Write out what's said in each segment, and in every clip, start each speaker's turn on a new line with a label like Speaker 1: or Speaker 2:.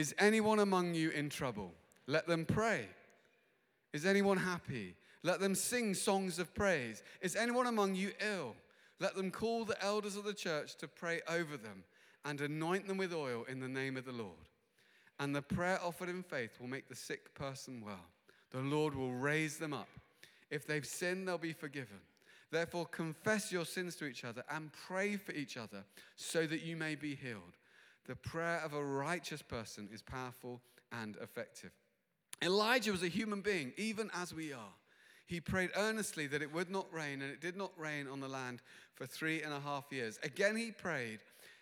Speaker 1: Is anyone among you in trouble? Let them pray. Is anyone happy? Let them sing songs of praise. Is anyone among you ill? Let them call the elders of the church to pray over them and anoint them with oil in the name of the Lord. And the prayer offered in faith will make the sick person well. The Lord will raise them up. If they've sinned, they'll be forgiven. Therefore, confess your sins to each other and pray for each other so that you may be healed. The prayer of a righteous person is powerful and effective. Elijah was a human being, even as we are. He prayed earnestly that it would not rain, and it did not rain on the land for three and a half years. Again, he prayed,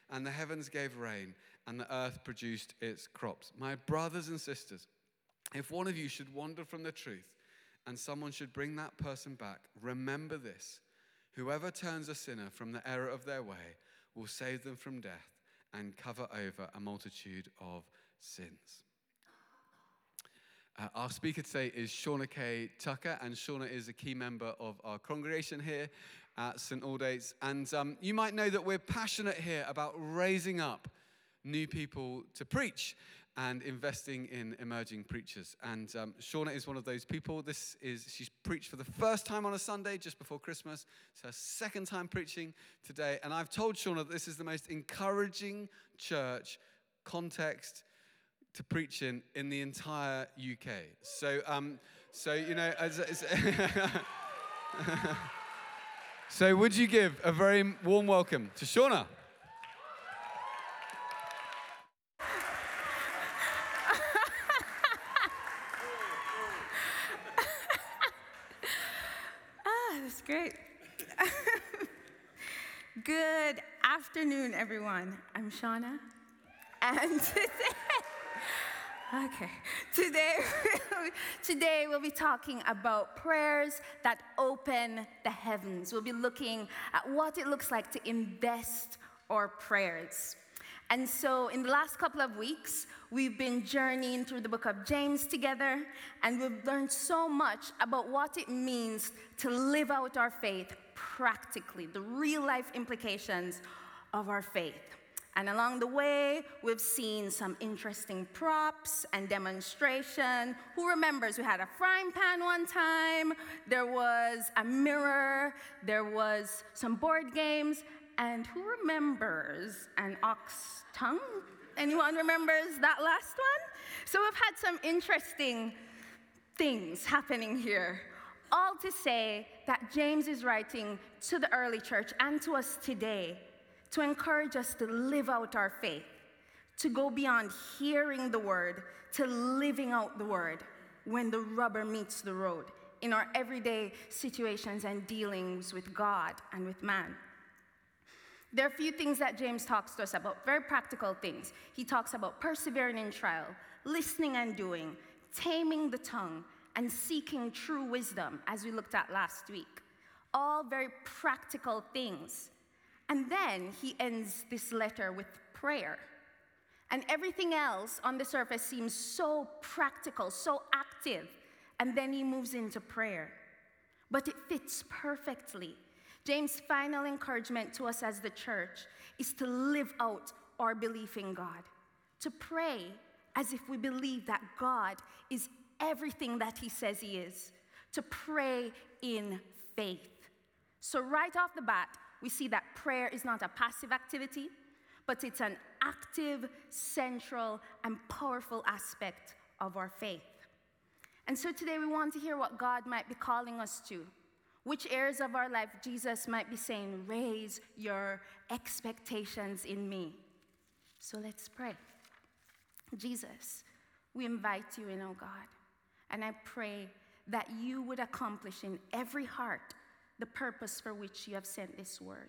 Speaker 1: and the heavens gave rain, and the earth produced its crops. My brothers and sisters, if one of you should wander from the truth, and someone should bring that person back, remember this whoever turns a sinner from the error of their way will save them from death and cover over a multitude of sins. Uh, our speaker today is Shauna K. Tucker, and Shauna is a key member of our congregation here at St. Aldate's. And um, you might know that we're passionate here about raising up new people to preach and investing in emerging preachers. And um, Shauna is one of those people. This is she's preached for the first time on a Sunday just before Christmas. It's her second time preaching today, and I've told Shauna that this is the most encouraging church context to preach in in the entire UK. So, um, so you know, as, as so would you give a very warm welcome to Shauna?
Speaker 2: Everyone. I'm Shauna, and today, okay, today, today we'll be talking about prayers that open the heavens. We'll be looking at what it looks like to invest our prayers. And so, in the last couple of weeks, we've been journeying through the book of James together, and we've learned so much about what it means to live out our faith practically, the real life implications of our faith. And along the way, we've seen some interesting props and demonstration. Who remembers we had a frying pan one time, there was a mirror, there was some board games, and who remembers an ox tongue? Anyone remembers that last one? So we've had some interesting things happening here. All to say that James is writing to the early church and to us today to encourage us to live out our faith, to go beyond hearing the word to living out the word when the rubber meets the road in our everyday situations and dealings with God and with man. There are a few things that James talks to us about, very practical things. He talks about persevering in trial, listening and doing, taming the tongue, and seeking true wisdom, as we looked at last week. All very practical things and then he ends this letter with prayer. And everything else on the surface seems so practical, so active. And then he moves into prayer. But it fits perfectly. James' final encouragement to us as the church is to live out our belief in God, to pray as if we believe that God is everything that he says he is, to pray in faith. So, right off the bat, we see that prayer is not a passive activity, but it's an active, central, and powerful aspect of our faith. And so today we want to hear what God might be calling us to. Which areas of our life Jesus might be saying, raise your expectations in me. So let's pray. Jesus, we invite you in, oh God. And I pray that you would accomplish in every heart the purpose for which you have sent this word.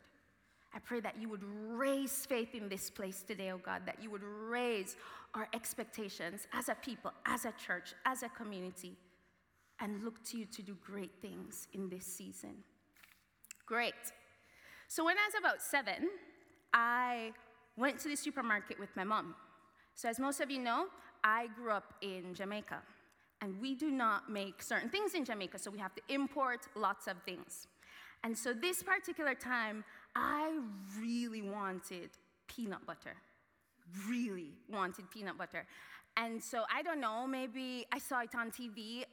Speaker 2: I pray that you would raise faith in this place today, oh God, that you would raise our expectations as a people, as a church, as a community, and look to you to do great things in this season. Great. So, when I was about seven, I went to the supermarket with my mom. So, as most of you know, I grew up in Jamaica, and we do not make certain things in Jamaica, so we have to import lots of things. And so this particular time, I really wanted peanut butter. really wanted peanut butter. And so I don't know, maybe I saw it on TV.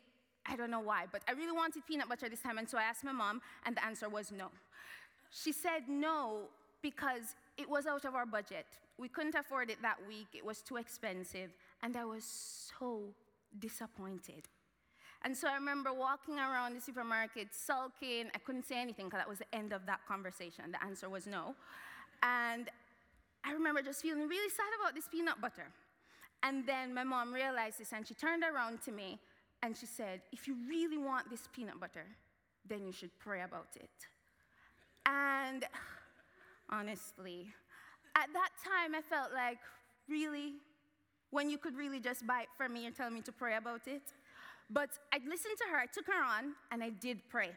Speaker 2: I don't know why, but I really wanted peanut butter this time. And so I asked my mom, and the answer was no. She said no because it was out of our budget. We couldn't afford it that week, it was too expensive. And I was so disappointed. And so I remember walking around the supermarket sulking. I couldn't say anything because that was the end of that conversation. The answer was no. And I remember just feeling really sad about this peanut butter. And then my mom realized this and she turned around to me and she said, If you really want this peanut butter, then you should pray about it. And honestly, at that time I felt like, Really? When you could really just buy it from me and tell me to pray about it? But I listened to her, I took her on, and I did pray.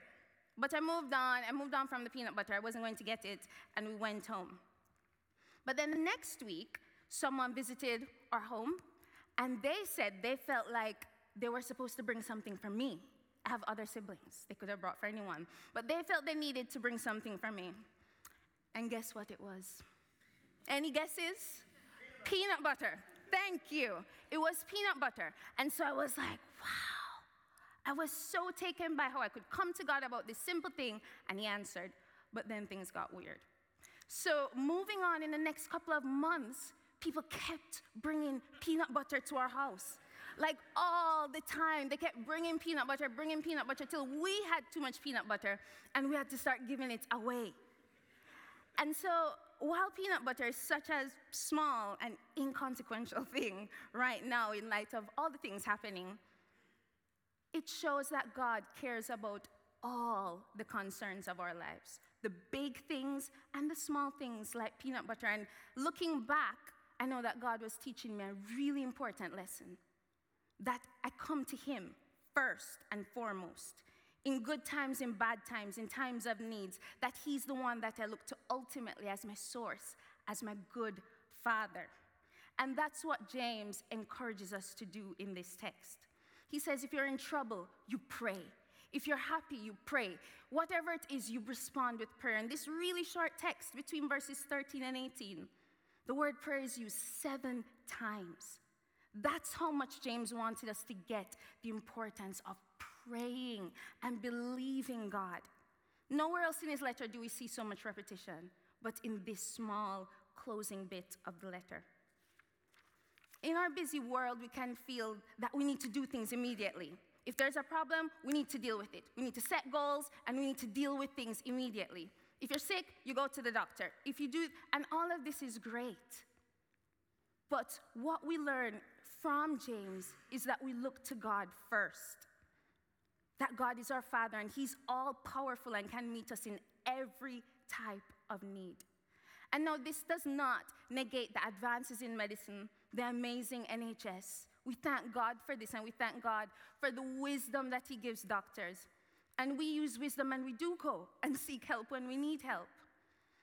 Speaker 2: But I moved on, I moved on from the peanut butter. I wasn't going to get it, and we went home. But then the next week, someone visited our home, and they said they felt like they were supposed to bring something for me. I have other siblings, they could have brought for anyone. But they felt they needed to bring something for me. And guess what it was? Any guesses? Peanut butter. Thank you. It was peanut butter. And so I was like, wow. I was so taken by how I could come to God about this simple thing, and He answered. But then things got weird. So, moving on in the next couple of months, people kept bringing peanut butter to our house. Like all the time, they kept bringing peanut butter, bringing peanut butter till we had too much peanut butter and we had to start giving it away. And so, while peanut butter is such a small and inconsequential thing right now in light of all the things happening, it shows that God cares about all the concerns of our lives the big things and the small things like peanut butter. And looking back, I know that God was teaching me a really important lesson that I come to Him first and foremost. In good times, in bad times, in times of needs, that He's the one that I look to ultimately as my source, as my good Father. And that's what James encourages us to do in this text. He says, if you're in trouble, you pray. If you're happy, you pray. Whatever it is, you respond with prayer. And this really short text between verses 13 and 18, the word prayer is used seven times. That's how much James wanted us to get the importance of praying and believing God. Nowhere else in his letter do we see so much repetition, but in this small closing bit of the letter. In our busy world, we can feel that we need to do things immediately. If there's a problem, we need to deal with it. We need to set goals and we need to deal with things immediately. If you're sick, you go to the doctor. If you do, and all of this is great. But what we learn from James is that we look to God first. That God is our Father and He's all powerful and can meet us in every type of need. And no, this does not negate the advances in medicine, the amazing NHS. We thank God for this and we thank God for the wisdom that He gives doctors. And we use wisdom and we do go and seek help when we need help.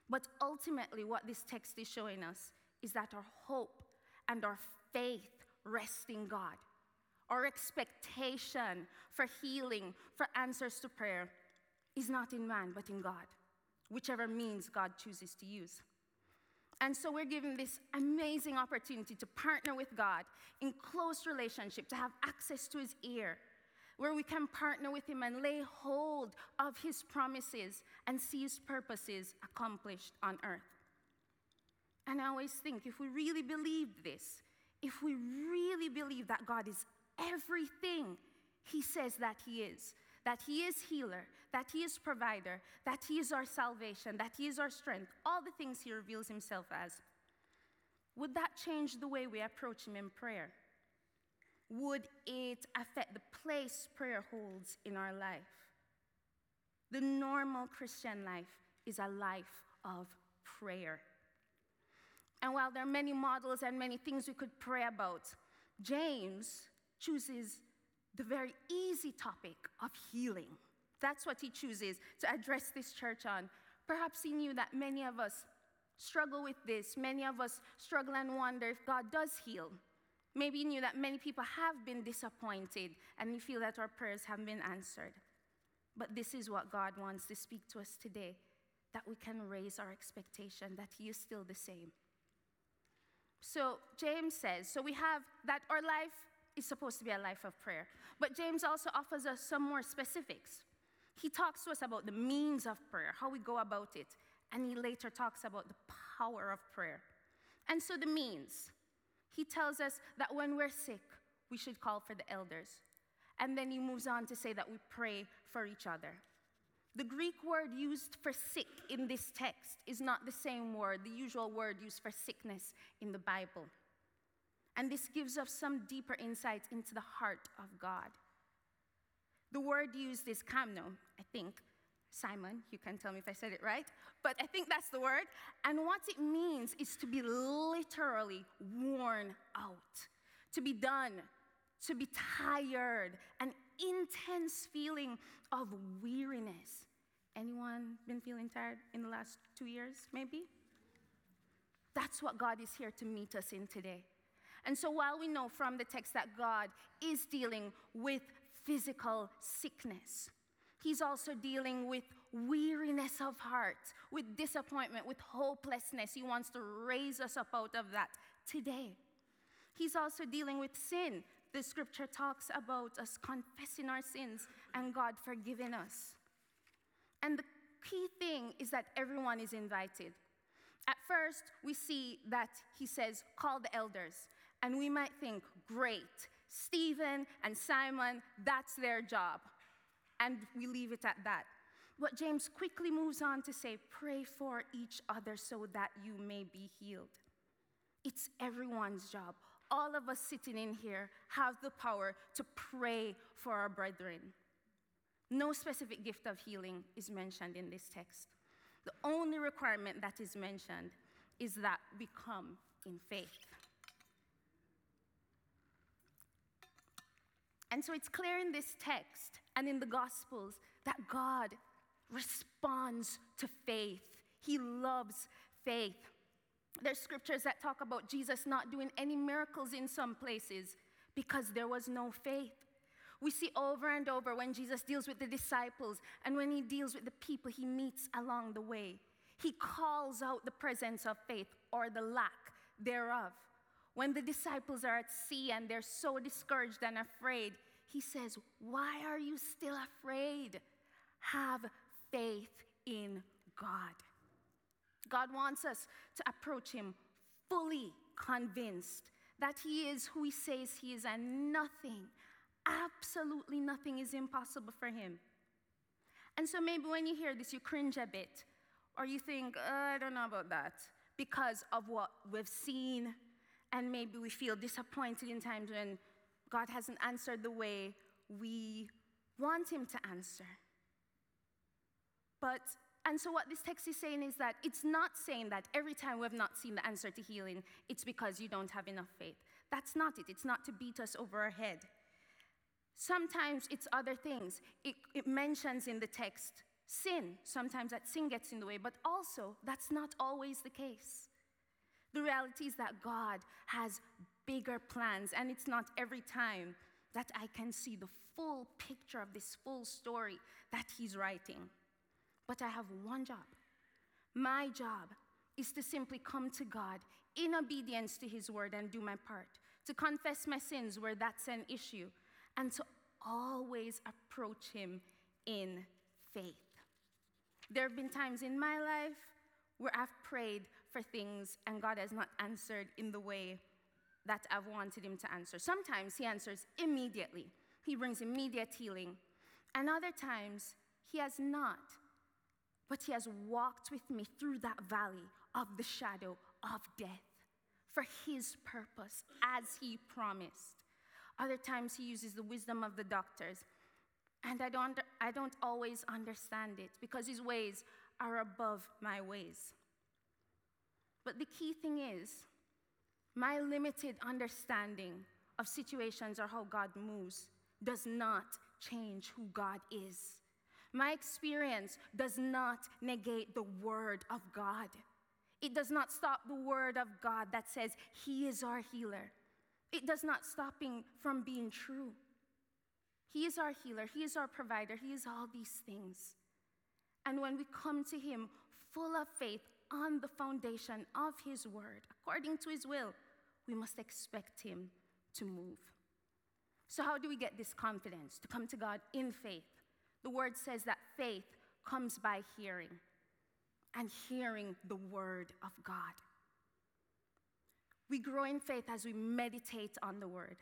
Speaker 2: But ultimately, what this text is showing us is that our hope and our faith rest in God. Our expectation for healing, for answers to prayer, is not in man, but in God, whichever means God chooses to use. And so we're given this amazing opportunity to partner with God in close relationship, to have access to his ear, where we can partner with him and lay hold of his promises and see his purposes accomplished on earth. And I always think if we really believe this, if we really believe that God is everything he says that he is, that He is healer, that He is provider, that He is our salvation, that He is our strength, all the things He reveals Himself as. Would that change the way we approach Him in prayer? Would it affect the place prayer holds in our life? The normal Christian life is a life of prayer. And while there are many models and many things we could pray about, James chooses the very easy topic of healing. That's what he chooses to address this church on. Perhaps he knew that many of us struggle with this. Many of us struggle and wonder if God does heal. Maybe he knew that many people have been disappointed and we feel that our prayers haven't been answered. But this is what God wants to speak to us today that we can raise our expectation that He is still the same. So James says, so we have that our life is supposed to be a life of prayer. But James also offers us some more specifics. He talks to us about the means of prayer, how we go about it, and he later talks about the power of prayer. And so the means, he tells us that when we're sick, we should call for the elders. And then he moves on to say that we pray for each other. The Greek word used for sick in this text is not the same word, the usual word used for sickness in the Bible. And this gives us some deeper insight into the heart of God. The word used is kamno, I think. Simon, you can tell me if I said it right, but I think that's the word. And what it means is to be literally worn out, to be done, to be tired, an intense feeling of weariness. Anyone been feeling tired in the last two years, maybe? That's what God is here to meet us in today. And so, while we know from the text that God is dealing with physical sickness, He's also dealing with weariness of heart, with disappointment, with hopelessness. He wants to raise us up out of that today. He's also dealing with sin. The scripture talks about us confessing our sins and God forgiving us. And the key thing is that everyone is invited. At first, we see that he says, call the elders. And we might think, great, Stephen and Simon, that's their job. And we leave it at that. But James quickly moves on to say, pray for each other so that you may be healed. It's everyone's job. All of us sitting in here have the power to pray for our brethren. No specific gift of healing is mentioned in this text. The only requirement that is mentioned is that we come in faith. And so it's clear in this text and in the Gospels that God responds to faith. He loves faith. There's scriptures that talk about Jesus not doing any miracles in some places because there was no faith. We see over and over when Jesus deals with the disciples and when he deals with the people he meets along the way, he calls out the presence of faith or the lack thereof. When the disciples are at sea and they're so discouraged and afraid, he says, Why are you still afraid? Have faith in God. God wants us to approach Him fully convinced that He is who He says He is, and nothing, absolutely nothing, is impossible for Him. And so maybe when you hear this, you cringe a bit, or you think, oh, I don't know about that, because of what we've seen, and maybe we feel disappointed in times when God hasn't answered the way we want Him to answer. But, and so what this text is saying is that it's not saying that every time we've not seen the answer to healing, it's because you don't have enough faith. That's not it. It's not to beat us over our head. Sometimes it's other things. It, it mentions in the text sin. Sometimes that sin gets in the way, but also that's not always the case. The reality is that God has bigger plans, and it's not every time that I can see the full picture of this full story that He's writing. But I have one job. My job is to simply come to God in obedience to His word and do my part, to confess my sins where that's an issue, and to always approach Him in faith. There have been times in my life where I've prayed for things and God has not answered in the way that I've wanted Him to answer. Sometimes He answers immediately, He brings immediate healing. And other times, He has not but he has walked with me through that valley of the shadow of death for his purpose, as he promised. Other times, he uses the wisdom of the doctors. And I don't, I don't always understand it because his ways are above my ways. But the key thing is, my limited understanding of situations or how God moves does not change who God is. My experience does not negate the word of God. It does not stop the word of God that says He is our healer. It does not stop him from being true. He is our healer, He is our provider, He is all these things. And when we come to Him full of faith on the foundation of His word, according to His will, we must expect Him to move. So, how do we get this confidence to come to God in faith? The word says that faith comes by hearing, and hearing the word of God. We grow in faith as we meditate on the word,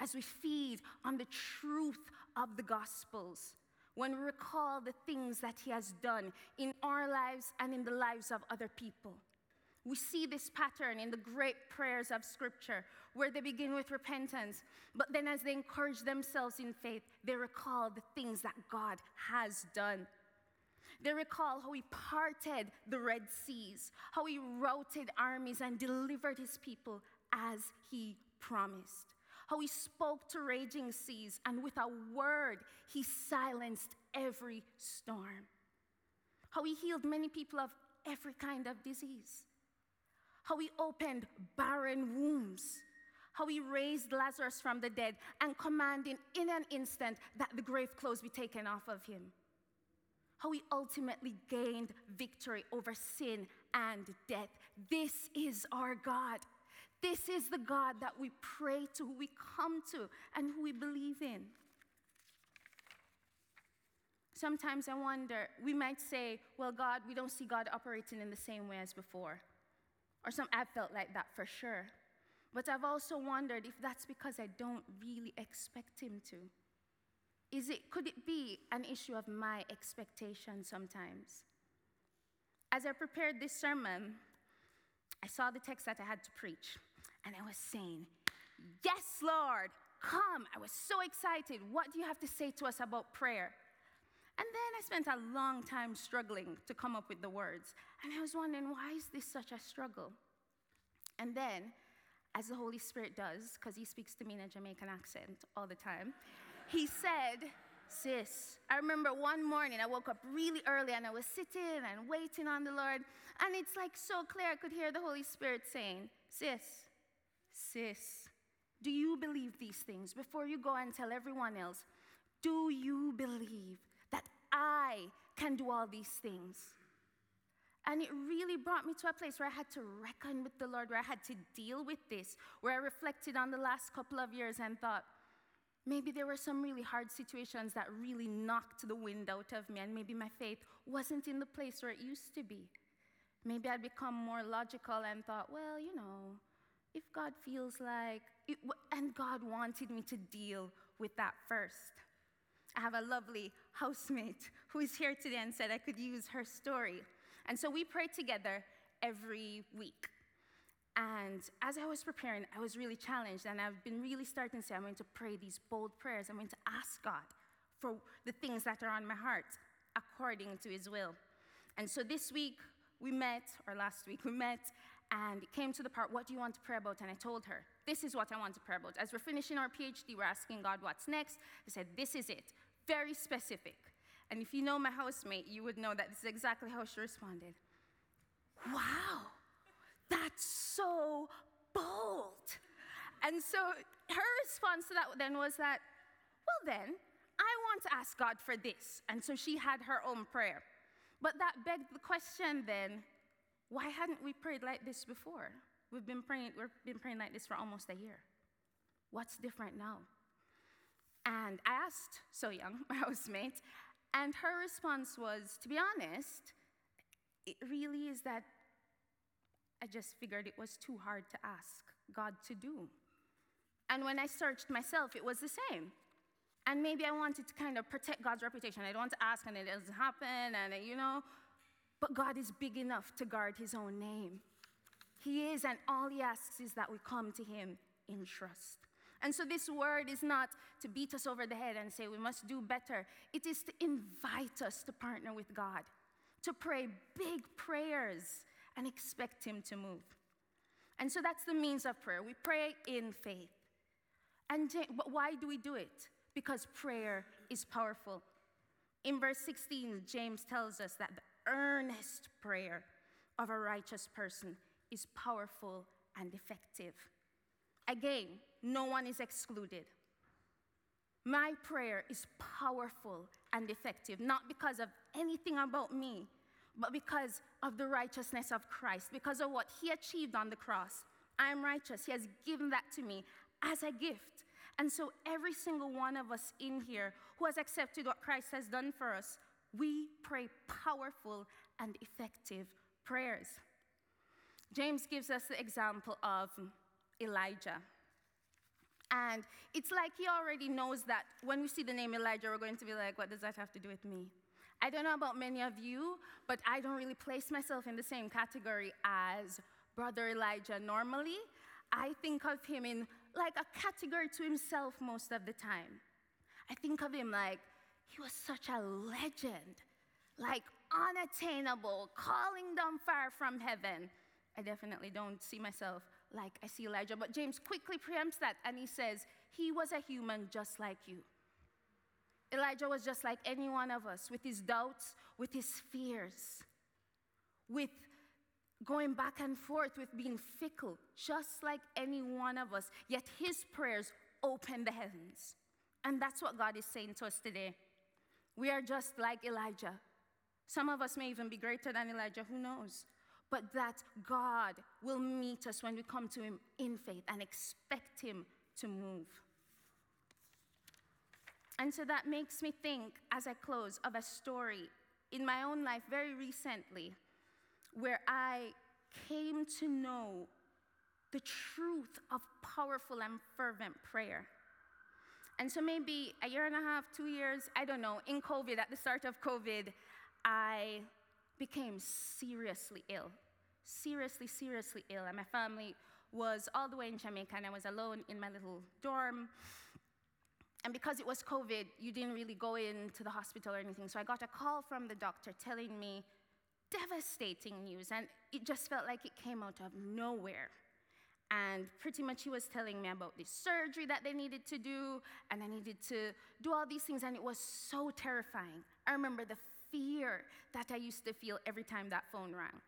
Speaker 2: as we feed on the truth of the gospels, when we recall the things that He has done in our lives and in the lives of other people. We see this pattern in the great prayers of Scripture, where they begin with repentance, but then as they encourage themselves in faith, they recall the things that God has done. They recall how He parted the Red Seas, how He routed armies and delivered His people as He promised, how He spoke to raging seas, and with a word, He silenced every storm, how He healed many people of every kind of disease how he opened barren wombs, how he raised Lazarus from the dead, and commanding in an instant that the grave clothes be taken off of him. How he ultimately gained victory over sin and death. This is our God. This is the God that we pray to, who we come to, and who we believe in. Sometimes I wonder, we might say, well, God, we don't see God operating in the same way as before. Or some I've felt like that for sure. But I've also wondered if that's because I don't really expect him to. Is it could it be an issue of my expectation sometimes? As I prepared this sermon, I saw the text that I had to preach, and I was saying, Yes, Lord, come. I was so excited. What do you have to say to us about prayer? And then I spent a long time struggling to come up with the words. And I was wondering, why is this such a struggle? And then, as the Holy Spirit does, because he speaks to me in a Jamaican accent all the time, he said, Sis, I remember one morning I woke up really early and I was sitting and waiting on the Lord. And it's like so clear, I could hear the Holy Spirit saying, Sis, sis, do you believe these things before you go and tell everyone else? Do you believe that I can do all these things. And it really brought me to a place where I had to reckon with the Lord, where I had to deal with this, where I reflected on the last couple of years and thought, maybe there were some really hard situations that really knocked the wind out of me, and maybe my faith wasn't in the place where it used to be. Maybe I'd become more logical and thought, well, you know, if God feels like, it, and God wanted me to deal with that first. I have a lovely housemate who is here today and said I could use her story. And so we pray together every week. And as I was preparing, I was really challenged, and I've been really starting to say, I'm going to pray these bold prayers. I'm going to ask God for the things that are on my heart according to His will. And so this week we met, or last week we met, and it came to the part, What do you want to pray about? And I told her, This is what I want to pray about. As we're finishing our PhD, we're asking God, What's next? I said, This is it very specific. And if you know my housemate, you would know that this is exactly how she responded. Wow, that's so bold. And so her response to that then was that, well, then, I want to ask God for this. And so she had her own prayer. But that begged the question then why hadn't we prayed like this before? We've been praying, we've been praying like this for almost a year. What's different now? And I asked So Young, my housemate, and her response was, to be honest, it really is that I just figured it was too hard to ask God to do. And when I searched myself, it was the same. And maybe I wanted to kind of protect God's reputation. I don't want to ask and it doesn't happen, and you know. But God is big enough to guard his own name. He is, and all he asks is that we come to him in trust. And so this word is not to beat us over the head and say we must do better. It is to invite us to partner with God, to pray big prayers and expect Him to move. And so that's the means of prayer. We pray in faith. And but why do we do it? Because prayer is powerful. In verse 16, James tells us that the earnest prayer of a righteous person is powerful and effective. Again, no one is excluded. My prayer is powerful and effective, not because of anything about me, but because of the righteousness of Christ, because of what he achieved on the cross I'm righteous. He has given that to me as a gift. And so, every single one of us in here who has accepted what Christ has done for us, we pray powerful and effective prayers. James gives us the example of Elijah. And it's like he already knows that when we see the name Elijah, we're going to be like, what does that have to do with me? I don't know about many of you, but I don't really place myself in the same category as Brother Elijah. Normally, I think of him in like a category to himself most of the time. I think of him like he was such a legend, like unattainable, calling down fire from heaven. I definitely don't see myself like I see Elijah, but James quickly preempts that and he says, He was a human just like you. Elijah was just like any one of us with his doubts, with his fears, with going back and forth, with being fickle, just like any one of us. Yet his prayers opened the heavens. And that's what God is saying to us today. We are just like Elijah. Some of us may even be greater than Elijah, who knows? But that God will meet us when we come to him in faith and expect him to move. And so that makes me think, as I close, of a story in my own life very recently where I came to know the truth of powerful and fervent prayer. And so maybe a year and a half, two years, I don't know, in COVID, at the start of COVID, I became seriously ill. Seriously, seriously ill. And my family was all the way in Jamaica, and I was alone in my little dorm. And because it was COVID, you didn't really go into the hospital or anything. So I got a call from the doctor telling me devastating news. And it just felt like it came out of nowhere. And pretty much he was telling me about this surgery that they needed to do, and I needed to do all these things, and it was so terrifying. I remember the fear that I used to feel every time that phone rang.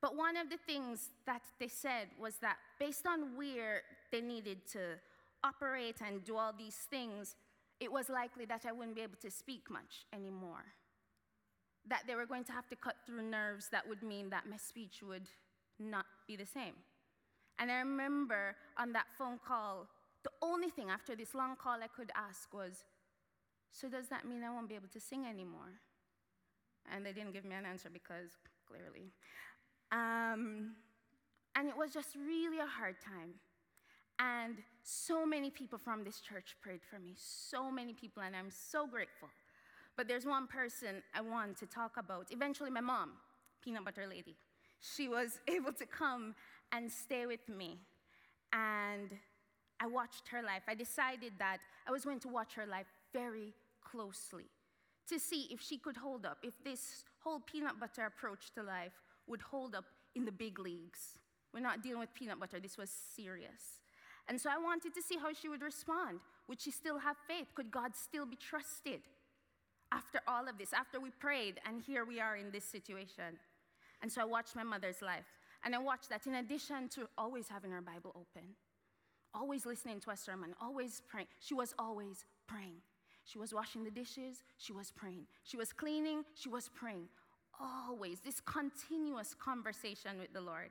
Speaker 2: But one of the things that they said was that based on where they needed to operate and do all these things, it was likely that I wouldn't be able to speak much anymore. That they were going to have to cut through nerves that would mean that my speech would not be the same. And I remember on that phone call, the only thing after this long call I could ask was, So does that mean I won't be able to sing anymore? And they didn't give me an answer because clearly. Um, and it was just really a hard time. And so many people from this church prayed for me, so many people, and I'm so grateful. But there's one person I want to talk about. Eventually, my mom, Peanut Butter Lady, she was able to come and stay with me. And I watched her life. I decided that I was going to watch her life very closely to see if she could hold up, if this whole peanut butter approach to life would hold up in the big leagues. We're not dealing with peanut butter, this was serious. And so I wanted to see how she would respond. Would she still have faith? Could God still be trusted after all of this, after we prayed, and here we are in this situation? And so I watched my mother's life. And I watched that in addition to always having her Bible open, always listening to a sermon, always praying, she was always praying. She was washing the dishes, she was praying. She was cleaning, she was praying. Always this continuous conversation with the Lord.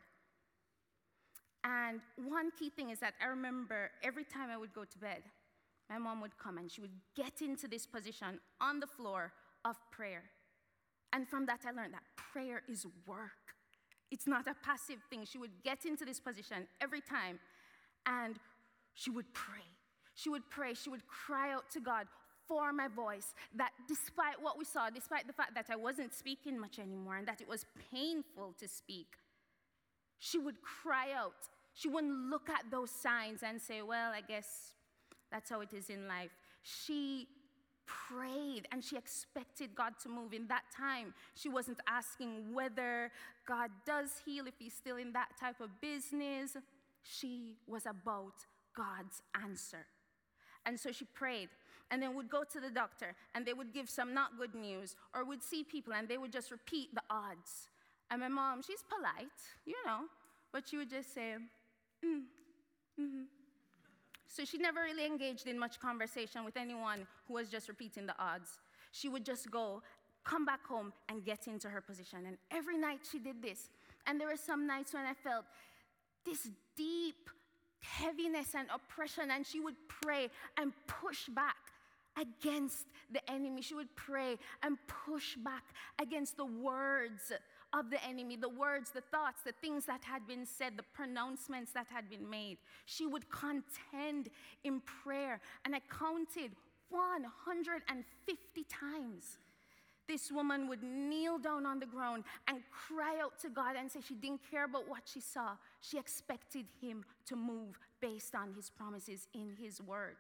Speaker 2: And one key thing is that I remember every time I would go to bed, my mom would come and she would get into this position on the floor of prayer. And from that, I learned that prayer is work. It's not a passive thing. She would get into this position every time and she would pray. She would pray. She would cry out to God for my voice. That despite what we saw, despite the fact that I wasn't speaking much anymore and that it was painful to speak, she would cry out. She wouldn't look at those signs and say, Well, I guess that's how it is in life. She prayed and she expected God to move in that time. She wasn't asking whether God does heal, if He's still in that type of business. She was about God's answer. And so she prayed and then would go to the doctor and they would give some not good news or would see people and they would just repeat the odds. And my mom, she's polite, you know, but she would just say, mm, mm-hmm. So she never really engaged in much conversation with anyone who was just repeating the odds. She would just go, come back home, and get into her position. And every night she did this. And there were some nights when I felt this deep heaviness and oppression, and she would pray and push back against the enemy. She would pray and push back against the words of the enemy, the words, the thoughts, the things that had been said, the pronouncements that had been made. She would contend in prayer. And I counted 150 times. This woman would kneel down on the ground and cry out to God and say she didn't care about what she saw. She expected Him to move based on His promises in His word.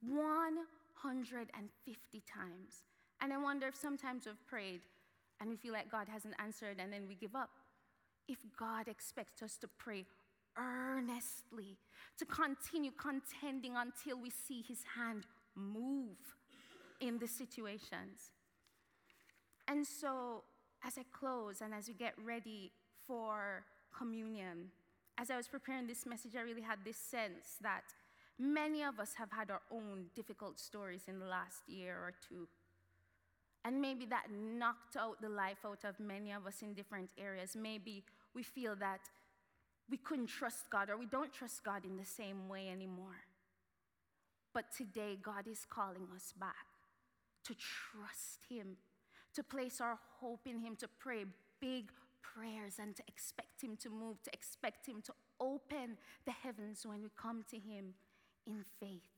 Speaker 2: 150 times. And I wonder if sometimes we've prayed and we feel like God hasn't answered and then we give up. If God expects us to pray earnestly, to continue contending until we see His hand move in the situations. And so, as I close and as we get ready for communion, as I was preparing this message, I really had this sense that many of us have had our own difficult stories in the last year or two. And maybe that knocked out the life out of many of us in different areas. Maybe we feel that we couldn't trust God or we don't trust God in the same way anymore. But today, God is calling us back to trust Him, to place our hope in Him, to pray big prayers and to expect Him to move, to expect Him to open the heavens when we come to Him in faith.